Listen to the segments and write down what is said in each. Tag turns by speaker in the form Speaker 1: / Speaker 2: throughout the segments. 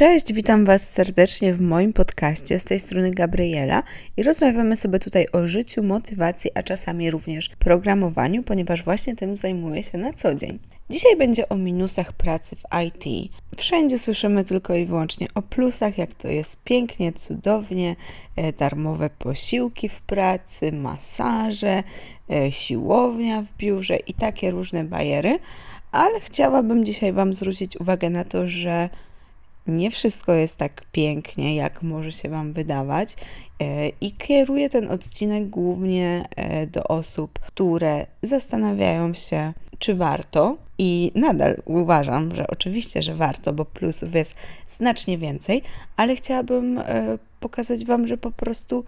Speaker 1: Cześć, witam Was serdecznie w moim podcaście. Z tej strony Gabriela i rozmawiamy sobie tutaj o życiu, motywacji, a czasami również programowaniu, ponieważ właśnie tym zajmuję się na co dzień. Dzisiaj będzie o minusach pracy w IT. Wszędzie słyszymy tylko i wyłącznie o plusach, jak to jest pięknie, cudownie, e, darmowe posiłki w pracy, masaże, e, siłownia w biurze i takie różne bajery, ale chciałabym dzisiaj Wam zwrócić uwagę na to, że nie wszystko jest tak pięknie, jak może się Wam wydawać, e, i kieruję ten odcinek głównie e, do osób, które zastanawiają się, czy warto. I nadal uważam, że oczywiście, że warto, bo plusów jest znacznie więcej, ale chciałabym e, pokazać Wam, że po prostu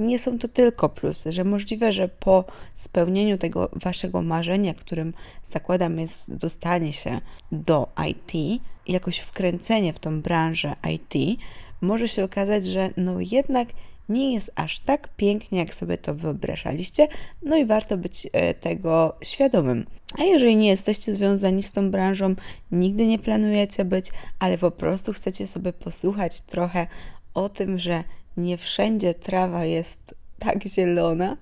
Speaker 1: nie są to tylko plusy, że możliwe, że po spełnieniu tego waszego marzenia, którym zakładam jest dostanie się do IT, jakoś wkręcenie w tą branżę IT, może się okazać, że no jednak nie jest aż tak pięknie, jak sobie to wyobrażaliście, no i warto być e, tego świadomym. A jeżeli nie jesteście związani z tą branżą, nigdy nie planujecie być, ale po prostu chcecie sobie posłuchać trochę o tym, że nie wszędzie trawa jest tak zielona,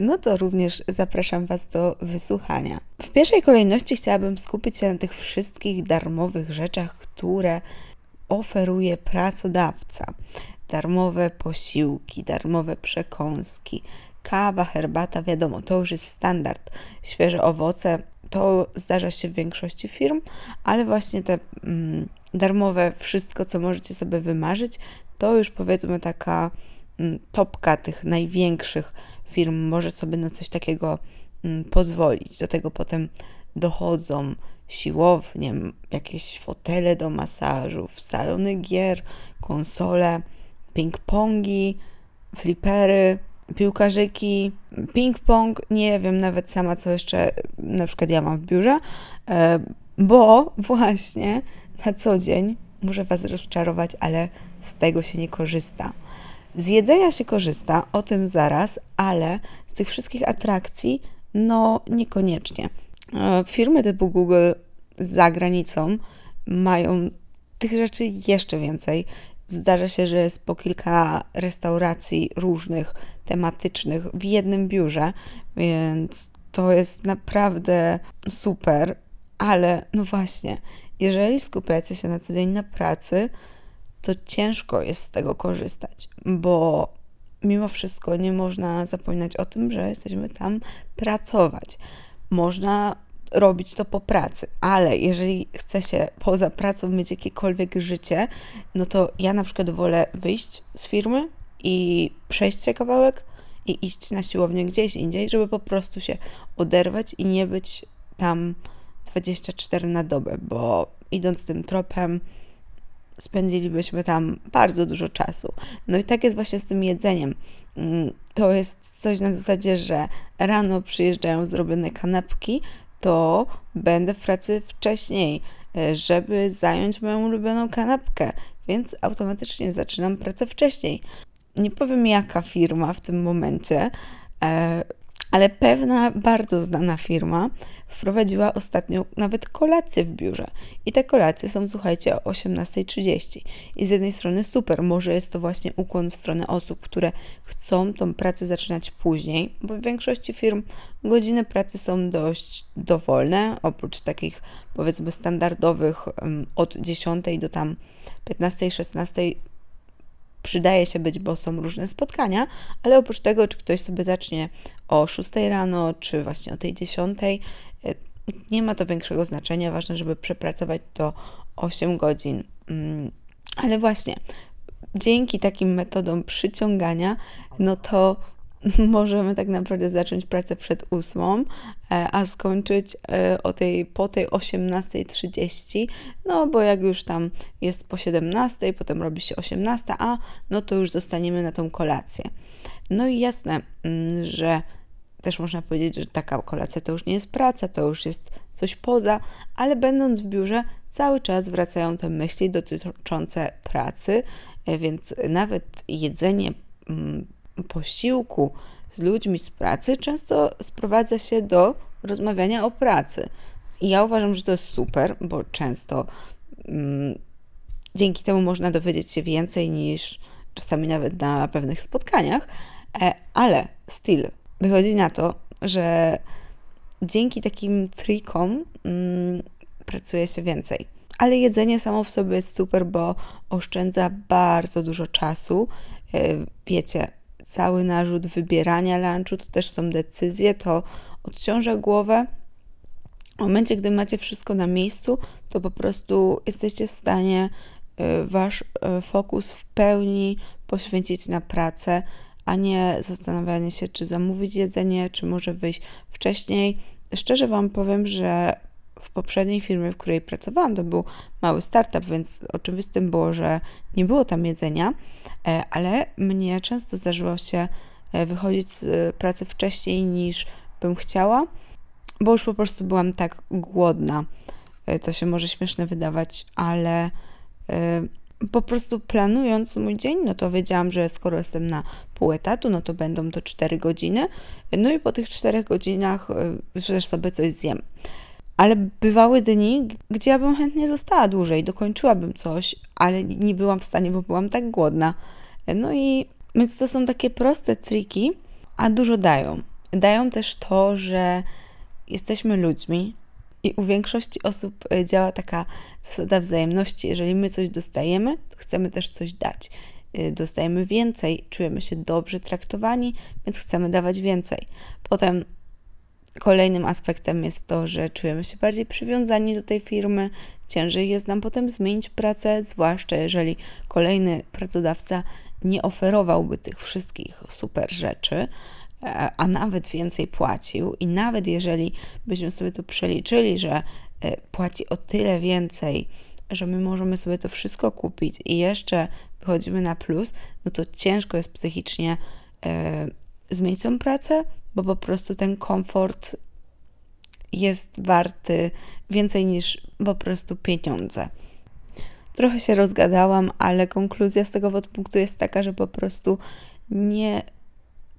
Speaker 1: no to również zapraszam Was do wysłuchania. W pierwszej kolejności chciałabym skupić się na tych wszystkich darmowych rzeczach, które oferuje pracodawca. Darmowe posiłki, darmowe przekąski, kawa, herbata, wiadomo, to już jest standard. Świeże owoce to zdarza się w większości firm, ale właśnie te mm, darmowe wszystko, co możecie sobie wymarzyć, to już powiedzmy taka mm, topka tych największych firm może sobie na coś takiego mm, pozwolić. Do tego potem dochodzą siłownie, jakieś fotele do masażów, salony gier, konsole, ping-pongi, flipery, piłkarzyki, ping-pong, nie wiem nawet sama, co jeszcze na przykład ja mam w biurze, e, bo właśnie na co dzień muszę Was rozczarować, ale z tego się nie korzysta. Z jedzenia się korzysta, o tym zaraz, ale z tych wszystkich atrakcji, no niekoniecznie. E, firmy typu Google za granicą mają tych rzeczy jeszcze więcej. Zdarza się, że jest po kilka restauracji różnych, tematycznych w jednym biurze, więc to jest naprawdę super, ale no właśnie, jeżeli skupiacie się na co dzień na pracy, to ciężko jest z tego korzystać, bo mimo wszystko nie można zapominać o tym, że jesteśmy tam pracować. Można robić to po pracy, ale jeżeli chce się poza pracą mieć jakiekolwiek życie, no to ja na przykład wolę wyjść z firmy i przejść się kawałek i iść na siłownię gdzieś indziej, żeby po prostu się oderwać i nie być tam 24 na dobę, bo idąc tym tropem, spędzilibyśmy tam bardzo dużo czasu. No i tak jest właśnie z tym jedzeniem. Mm, to jest coś na zasadzie, że rano przyjeżdżają zrobione kanapki, to będę w pracy wcześniej, e, żeby zająć moją ulubioną kanapkę, więc automatycznie zaczynam pracę wcześniej. Nie powiem jaka firma w tym momencie, e, ale pewna bardzo znana firma wprowadziła ostatnio nawet kolację w biurze. I te kolacje są, słuchajcie, o 18.30. I z jednej strony super, może jest to właśnie ukłon w stronę osób, które chcą tą pracę zaczynać później, bo w większości firm godziny pracy są dość dowolne, oprócz takich powiedzmy standardowych od 10 do tam 15, 16 przydaje się być, bo są różne spotkania, ale oprócz tego, czy ktoś sobie zacznie o 6 rano, czy właśnie o tej 10, e, nie ma to większego znaczenia. Ważne, żeby przepracować to 8 godzin. Mm, ale właśnie, dzięki takim metodom przyciągania, no to możemy tak naprawdę zacząć pracę przed ósmą, e, a skończyć e, o tej, po tej 18.30, no bo jak już tam jest po 17, potem robi się 18, a no to już zostaniemy na tą kolację. No i jasne, mm, że też można powiedzieć, że taka kolacja to już nie jest praca, to już jest coś poza, ale będąc w biurze, cały czas wracają te myśli dotyczące pracy, e, więc nawet jedzenie mm, posiłku z ludźmi z pracy często sprowadza się do rozmawiania o pracy. I ja uważam, że to jest super, bo często mm, Dzięki temu można dowiedzieć się więcej niż czasami nawet na pewnych spotkaniach, e, ale still wychodzi na to, że dzięki takim trikom mm, pracuje się więcej. Ale jedzenie samo w sobie jest super, bo oszczędza bardzo dużo czasu. E, wiecie, cały narzut wybierania lunchu to też są decyzje, to odciąża głowę. W momencie, gdy macie wszystko na miejscu, to po prostu jesteście w stanie e, wasz e, fokus w pełni poświęcić na pracę, a nie zastanawianie się, czy zamówić jedzenie, czy może wyjść wcześniej. Szczerze Wam powiem, że w poprzedniej firmie, w której pracowałam, to był mały startup, więc oczywistym było, że nie było tam jedzenia, e, ale mnie często zdarzyło się e, wychodzić z pracy wcześniej niż bym chciała, bo już po prostu byłam tak głodna. E, to się może śmieszne wydawać, ale po prostu planując mój dzień, no to wiedziałam, że skoro jestem na pół etatu, no to będą to 4 godziny. No i po tych 4 godzinach, że sobie coś zjem. Ale bywały dni, gdzie ja bym chętnie została dłużej, dokończyłabym coś, ale nie byłam w stanie, bo byłam tak głodna. No i więc to są takie proste triki, a dużo dają. Dają też to, że jesteśmy ludźmi i u większości osób e, działa taka zasada wzajemności. Jeżeli my coś dostajemy, to chcemy też coś dać. E, dostajemy więcej, czujemy się dobrze traktowani, więc chcemy dawać więcej. Potem Kolejnym aspektem jest to, że czujemy się bardziej przywiązani do tej firmy, ciężej jest nam potem zmienić pracę, zwłaszcza jeżeli kolejny pracodawca nie oferowałby tych wszystkich super rzeczy, e, a nawet więcej płacił, i nawet jeżeli byśmy sobie to przeliczyli, że e, płaci o tyle więcej, że my możemy sobie to wszystko kupić i jeszcze wychodzimy na plus, no to ciężko jest psychicznie zmienić tą pracę, bo po prostu ten komfort jest warty więcej niż po prostu pieniądze. Trochę się rozgadałam, ale konkluzja z tego podpunktu jest taka, że po prostu nie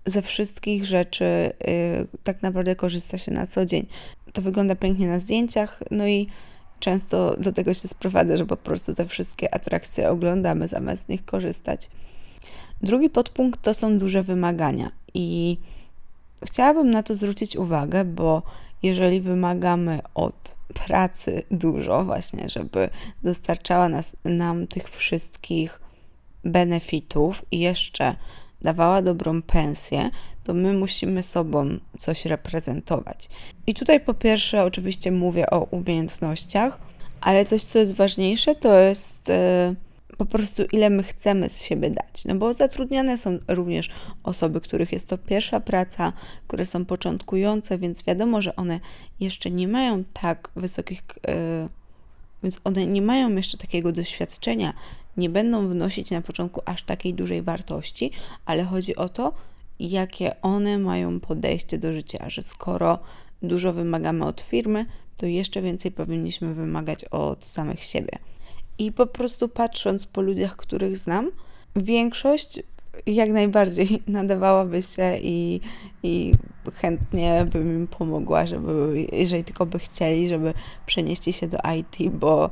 Speaker 1: ze wszystkich rzeczy yy, tak naprawdę korzysta się na co dzień. To wygląda pięknie na zdjęciach, no i często do tego się sprowadza, że po prostu te wszystkie atrakcje oglądamy zamiast z nich korzystać. Drugi podpunkt to są duże wymagania i chciałabym na to zwrócić uwagę, bo jeżeli wymagamy od pracy dużo, właśnie, żeby dostarczała nas, nam tych wszystkich benefitów i jeszcze dawała dobrą pensję, to my musimy sobą coś reprezentować. I tutaj po pierwsze, oczywiście mówię o umiejętnościach, ale coś, co jest ważniejsze, to jest. Yy, po prostu ile my chcemy z siebie dać. No bo zatrudniane są również osoby, których jest to pierwsza praca, które są początkujące, więc wiadomo, że one jeszcze nie mają tak wysokich, yy, więc one nie mają jeszcze takiego doświadczenia, nie będą wnosić na początku aż takiej dużej wartości, ale chodzi o to, jakie one mają podejście do życia, że skoro dużo wymagamy od firmy, to jeszcze więcej powinniśmy wymagać od samych siebie. I po prostu patrząc po ludziach, których znam, większość jak najbardziej nadawałaby się i, i chętnie bym im pomogła, żeby, jeżeli tylko by chcieli, żeby przenieśli się do IT, bo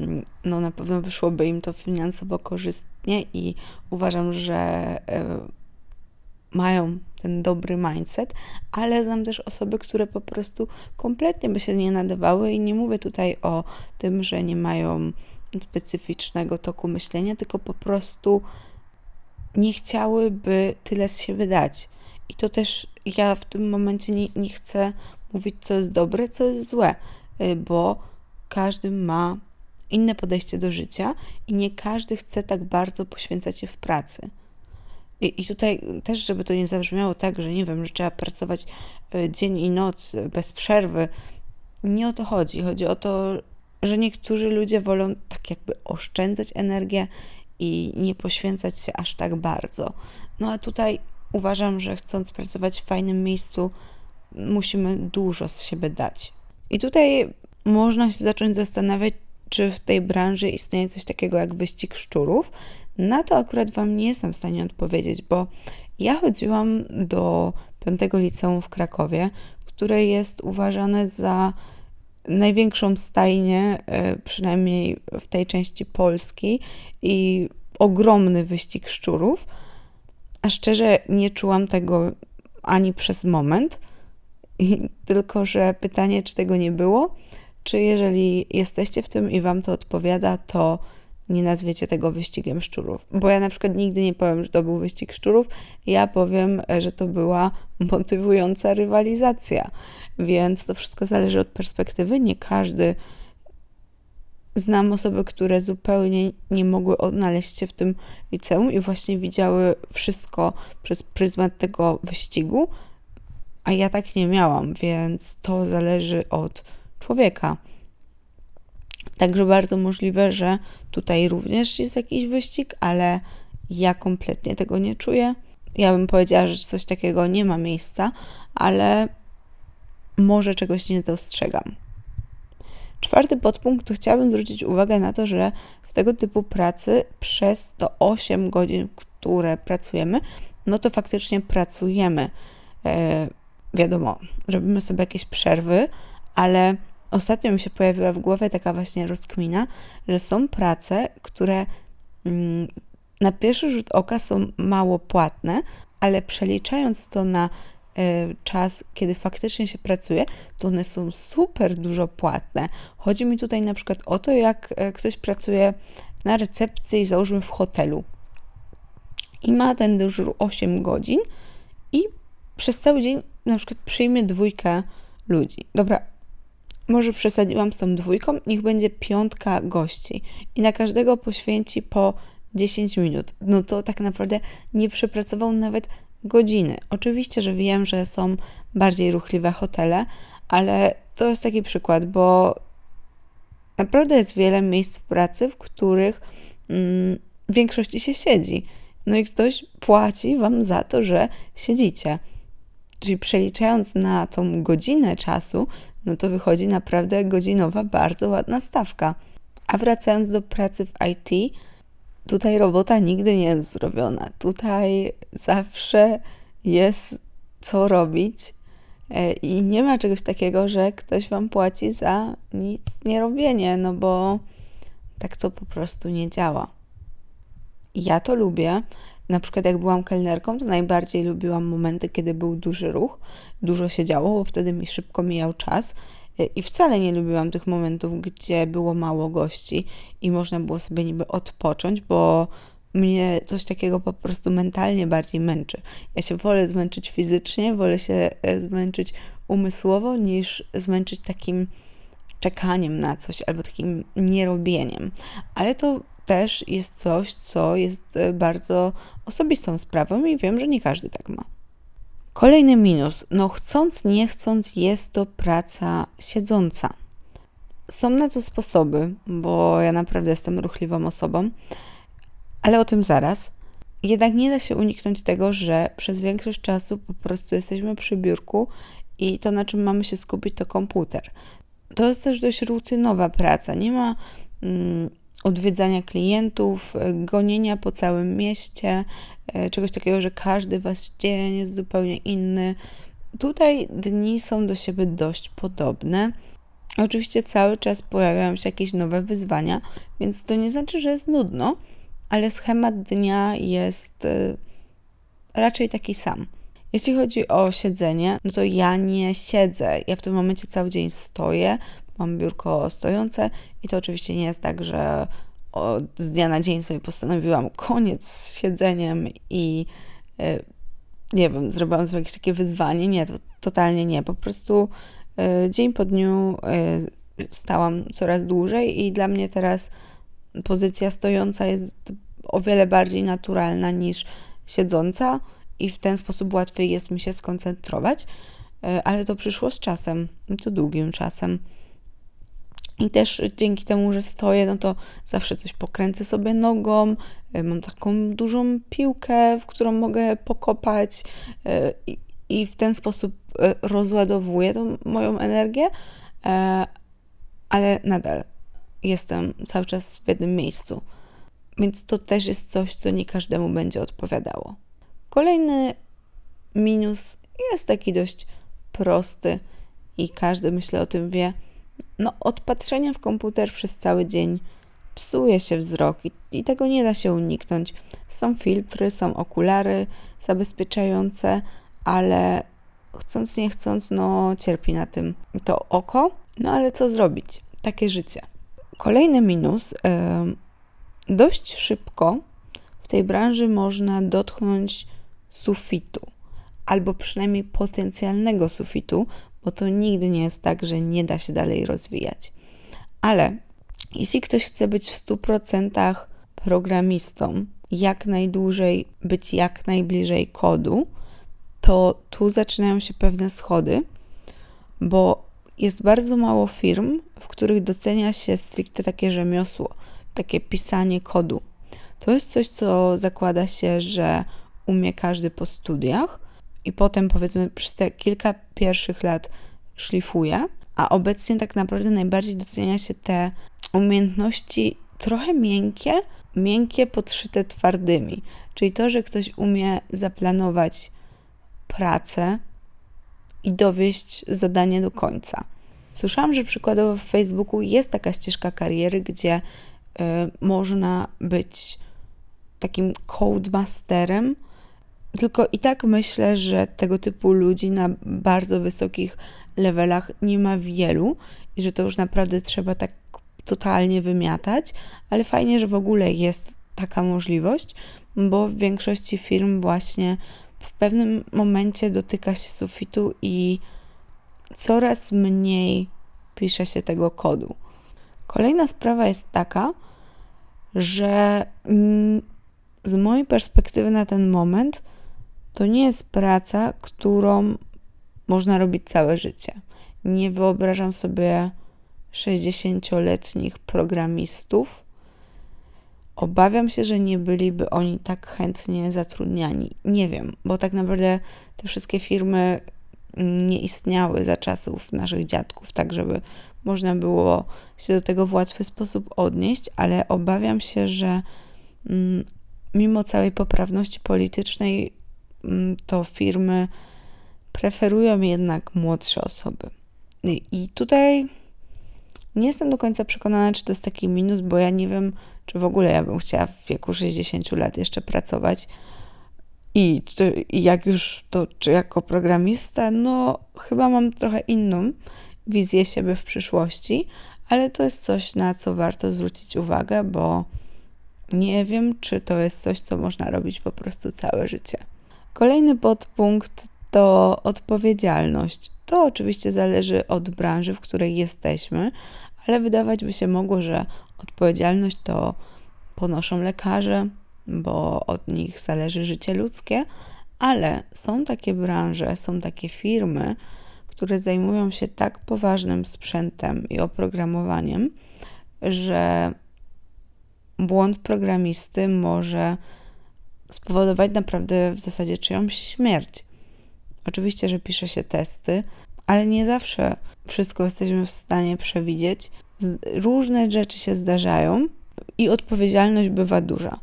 Speaker 1: mm, no, na pewno wyszłoby im to finansowo korzystnie i uważam, że y, mają ten dobry mindset, ale znam też osoby, które po prostu kompletnie by się nie nadawały i nie mówię tutaj o tym, że nie mają specyficznego toku myślenia, tylko po prostu nie chciałyby tyle z siebie dać. I to też ja w tym momencie nie, nie chcę mówić, co jest dobre, co jest złe, y, bo każdy ma inne podejście do życia i nie każdy chce tak bardzo poświęcać się w pracy. I, I tutaj też, żeby to nie zabrzmiało tak, że nie wiem, że trzeba pracować y, dzień i noc bez przerwy. Nie o to chodzi. Chodzi o to, że niektórzy ludzie wolą tak jakby oszczędzać energię i nie poświęcać się aż tak bardzo. No a tutaj uważam, że chcąc pracować w fajnym miejscu, musimy dużo z siebie dać. I tutaj można się zacząć zastanawiać, czy w tej branży istnieje coś takiego jak wyścig szczurów. Na to akurat Wam nie jestem w stanie odpowiedzieć, bo ja chodziłam do piątego liceum w Krakowie, które jest uważane za największą stajnię, e, przynajmniej w tej części Polski, i ogromny wyścig szczurów. A szczerze nie czułam tego ani przez moment. I tylko, że pytanie, czy tego nie było, czy jeżeli jesteście w tym i wam to odpowiada, to nie nazwiecie tego wyścigiem szczurów. Bo ja na przykład nigdy nie powiem, że to był wyścig szczurów, ja powiem, że to była motywująca rywalizacja. Więc to wszystko zależy od perspektywy. Nie każdy. Znam osoby, które zupełnie nie mogły odnaleźć się w tym liceum i właśnie widziały wszystko przez pryzmat tego wyścigu, a ja tak nie miałam, więc to zależy od człowieka. Także bardzo możliwe, że tutaj również jest jakiś wyścig, ale ja kompletnie tego nie czuję. Ja bym powiedziała, że coś takiego nie ma miejsca, ale może czegoś nie dostrzegam. Czwarty podpunkt to chciałabym zwrócić uwagę na to, że w tego typu pracy przez to 8 godzin, które pracujemy, no to faktycznie pracujemy. E, wiadomo, robimy sobie jakieś przerwy, ale ostatnio mi się pojawiła w głowie taka właśnie rozkmina, że są prace, które mm, na pierwszy rzut oka są mało płatne, ale przeliczając to na czas, kiedy faktycznie się pracuje, to one są super dużo płatne. Chodzi mi tutaj na przykład o to, jak y, ktoś pracuje na recepcji, załóżmy w hotelu i ma ten dyżur 8 godzin i przez cały dzień na przykład przyjmie dwójkę ludzi. Dobra, może przesadziłam z tą dwójką, niech będzie piątka gości i na każdego poświęci po 10 minut. No to tak naprawdę nie przepracował nawet godziny. Oczywiście, że wiem, że są bardziej ruchliwe hotele, ale to jest taki przykład, bo naprawdę jest wiele miejsc w pracy, w których mm, w większości się siedzi. No i ktoś płaci wam za to, że siedzicie. Czyli przeliczając na tą godzinę czasu, no to wychodzi naprawdę godzinowa, bardzo ładna stawka. A wracając do pracy w IT, tutaj robota nigdy nie jest zrobiona. Tutaj zawsze jest co robić e, i nie ma czegoś takiego, że ktoś wam płaci za nic nie robienie, no bo tak to po prostu nie działa. Ja to lubię, na przykład jak byłam kelnerką, to najbardziej lubiłam momenty, kiedy był duży ruch, dużo się działo, bo wtedy mi szybko mijał czas. I wcale nie lubiłam tych momentów, gdzie było mało gości i można było sobie niby odpocząć, bo mnie coś takiego po prostu mentalnie bardziej męczy. Ja się wolę zmęczyć fizycznie, wolę się e, zmęczyć umysłowo, niż zmęczyć takim czekaniem na coś albo takim nierobieniem. Ale to też jest coś, co jest e, bardzo osobistą sprawą i wiem, że nie każdy tak ma. Kolejny minus. No, chcąc, nie chcąc, jest to praca siedząca. Są na to sposoby, bo ja naprawdę jestem ruchliwą osobą, ale o tym zaraz. Jednak nie da się uniknąć tego, że przez większość czasu po prostu jesteśmy przy biurku i to, na czym mamy się skupić, to komputer. To jest też dość rutynowa praca. Nie ma mm, odwiedzania klientów, e, gonienia po całym mieście, e, czegoś takiego, że każdy was dzień jest zupełnie inny. Tutaj dni są do siebie dość podobne. Oczywiście cały czas pojawiają się jakieś nowe wyzwania, więc to nie znaczy, że jest nudno, ale schemat dnia jest e, raczej taki sam. Jeśli chodzi o siedzenie, no to ja nie siedzę. Ja w tym momencie cały dzień stoję, mam biurko stojące i to oczywiście nie jest tak, że z dnia na dzień sobie postanowiłam koniec z siedzeniem i e, nie wiem, zrobiłam sobie jakieś takie wyzwanie. Nie, to totalnie nie. Po prostu e, dzień po dniu e, stałam coraz dłużej i dla mnie teraz pozycja stojąca jest o wiele bardziej naturalna niż siedząca i w ten sposób łatwiej jest mi się skoncentrować, ale to przyszło z czasem, to długim czasem. I też dzięki temu, że stoję, no to zawsze coś pokręcę sobie nogą. E, mam taką dużą piłkę, w którą mogę pokopać e, i, w ten sposób e, rozładowuję tą moją energię, ale nadal jestem cały czas w jednym miejscu. Więc to też jest coś, co nie każdemu będzie odpowiadało. Kolejny minus jest taki dość prosty i każdy myślę o tym wie no, od patrzenia w komputer przez cały dzień psuje się wzrok i, i tego nie da się uniknąć. Są filtry, są okulary zabezpieczające, ale chcąc nie chcąc, no cierpi na tym to oko. No ale co zrobić? Takie życie. Kolejny minus. Yy, dość szybko w tej branży można dotknąć sufitu, albo przynajmniej potencjalnego sufitu, bo to nigdy nie jest tak, że nie da się dalej rozwijać. Ale jeśli ktoś chce być w 100% programistą, jak najdłużej być jak najbliżej kodu, to tu zaczynają się pewne schody, bo jest bardzo mało firm, w których docenia się stricte takie rzemiosło, takie pisanie kodu. To jest coś, co zakłada się, że umie każdy po studiach i potem powiedzmy przez te kilka pierwszych lat szlifuje, a obecnie tak naprawdę najbardziej docenia się te umiejętności trochę miękkie, miękkie podszyte twardymi. Czyli to, że ktoś umie zaplanować pracę i dowieść zadanie do końca. Słyszałam, że przykładowo w Facebooku jest taka ścieżka kariery, gdzie y, można być takim codemasterem, tylko i tak myślę, że tego typu ludzi na bardzo wysokich levelach nie ma wielu i że to już naprawdę trzeba tak totalnie wymiatać, ale fajnie, że w ogóle jest taka możliwość, bo w większości firm właśnie w pewnym momencie dotyka się sufitu i coraz mniej pisze się tego kodu. Kolejna sprawa jest taka, że z mojej perspektywy na ten moment to nie jest praca, którą można robić całe życie. Nie wyobrażam sobie 60-letnich programistów. Obawiam się, że nie byliby oni tak chętnie zatrudniani. Nie wiem, bo tak naprawdę te wszystkie firmy nie istniały za czasów naszych dziadków, tak żeby można było się do tego w łatwy sposób odnieść, ale obawiam się, że mm, mimo całej poprawności politycznej, to firmy preferują jednak młodsze osoby. I tutaj nie jestem do końca przekonana, czy to jest taki minus, bo ja nie wiem, czy w ogóle ja bym chciała w wieku 60 lat jeszcze pracować. I, czy, jak już to, czy jako programista, no chyba mam trochę inną wizję siebie w przyszłości, ale to jest coś, na co warto zwrócić uwagę, bo nie wiem, czy to jest coś, co można robić po prostu całe życie. Kolejny podpunkt to odpowiedzialność. To oczywiście zależy od branży, w której jesteśmy, ale wydawać by się mogło, że odpowiedzialność to ponoszą lekarze, bo od nich zależy życie ludzkie, ale są takie branże, są takie firmy, które zajmują się tak poważnym sprzętem i oprogramowaniem, że błąd programisty może spowodować naprawdę w zasadzie czyjąś śmierć. Oczywiście, że pisze się testy, ale nie zawsze wszystko jesteśmy w stanie przewidzieć. Różne rzeczy się zdarzają i odpowiedzialność bywa duża.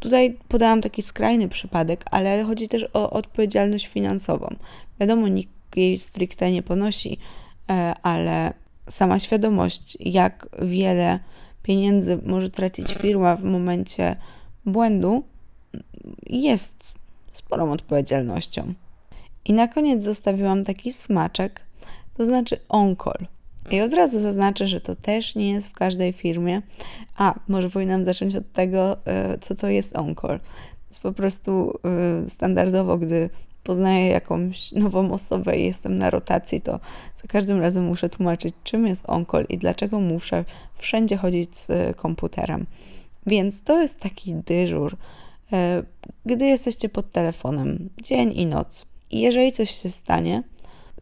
Speaker 1: Tutaj podałam taki skrajny przypadek, ale chodzi też o odpowiedzialność finansową. Wiadomo, nikt jej stricte nie ponosi, e, ale sama świadomość, jak wiele pieniędzy może tracić firma w momencie błędu, jest sporą odpowiedzialnością. I na koniec zostawiłam taki smaczek, to znaczy on-call. I od razu zaznaczę, że to też nie jest w każdej firmie. A, może powinnam zacząć od tego, e, co to jest on-call. To jest po prostu e, standardowo, gdy poznaję jakąś nową osobę i jestem na rotacji, to za każdym razem muszę tłumaczyć, czym jest on-call i dlaczego muszę wszędzie chodzić z e, komputerem. Więc to jest taki dyżur, gdy jesteście pod telefonem dzień i noc. I jeżeli coś się stanie,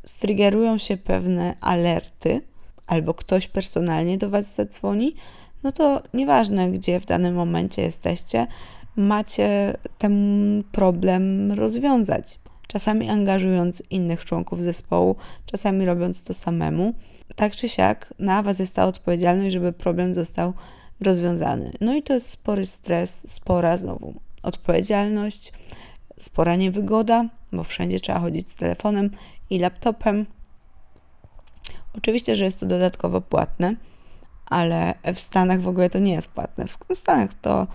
Speaker 1: striggerują się pewne alerty, albo ktoś personalnie do Was zadzwoni, no to nieważne, gdzie w danym momencie jesteście, macie ten problem rozwiązać. Czasami angażując innych członków zespołu, czasami robiąc to samemu. Tak czy siak, na Was jest ta odpowiedzialność, żeby problem został rozwiązany. No i to jest spory stres, spora znowu odpowiedzialność, spora niewygoda, bo wszędzie trzeba chodzić z telefonem i laptopem. Oczywiście, że jest to dodatkowo płatne, ale w Stanach w ogóle to nie jest płatne. W Stanach to,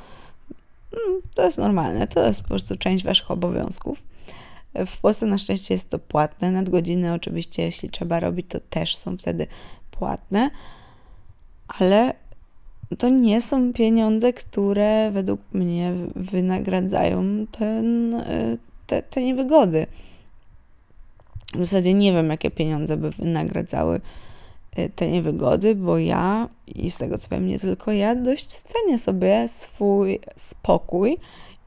Speaker 1: mm, to jest normalne, to jest po prostu część waszych obowiązków. W Polsce na szczęście jest to płatne. Nadgodziny oczywiście, jeśli trzeba robić, to też są wtedy płatne, ale to nie są pieniądze, które według mnie wynagradzają ten, e, te, te niewygody. W zasadzie nie wiem, jakie pieniądze by wynagradzały e, te niewygody, bo ja i z tego co wiem, nie tylko ja, dość cenię sobie swój spokój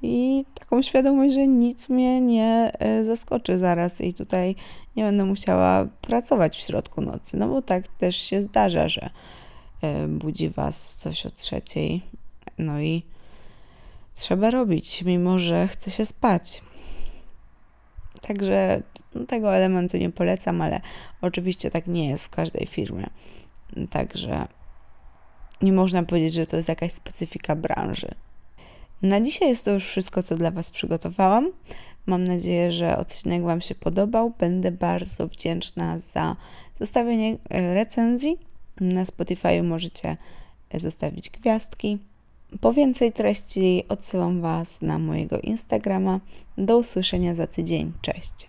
Speaker 1: i taką świadomość, że nic mnie nie e, zaskoczy zaraz i tutaj nie będę musiała pracować w środku nocy, no bo tak też się zdarza, że budzi was coś o trzeciej, no i trzeba robić, mimo że chce się spać. Także tego elementu nie polecam, ale oczywiście tak nie jest w każdej firmie. Także nie można powiedzieć, że to jest jakaś specyfika branży. Na dzisiaj jest to już wszystko, co dla Was przygotowałam. Mam nadzieję, że odcinek Wam się podobał. Będę bardzo wdzięczna za zostawienie e, recenzji. Na Spotify możecie zostawić gwiazdki. Po więcej treści odsyłam Was na mojego Instagrama. Do usłyszenia za tydzień. Cześć.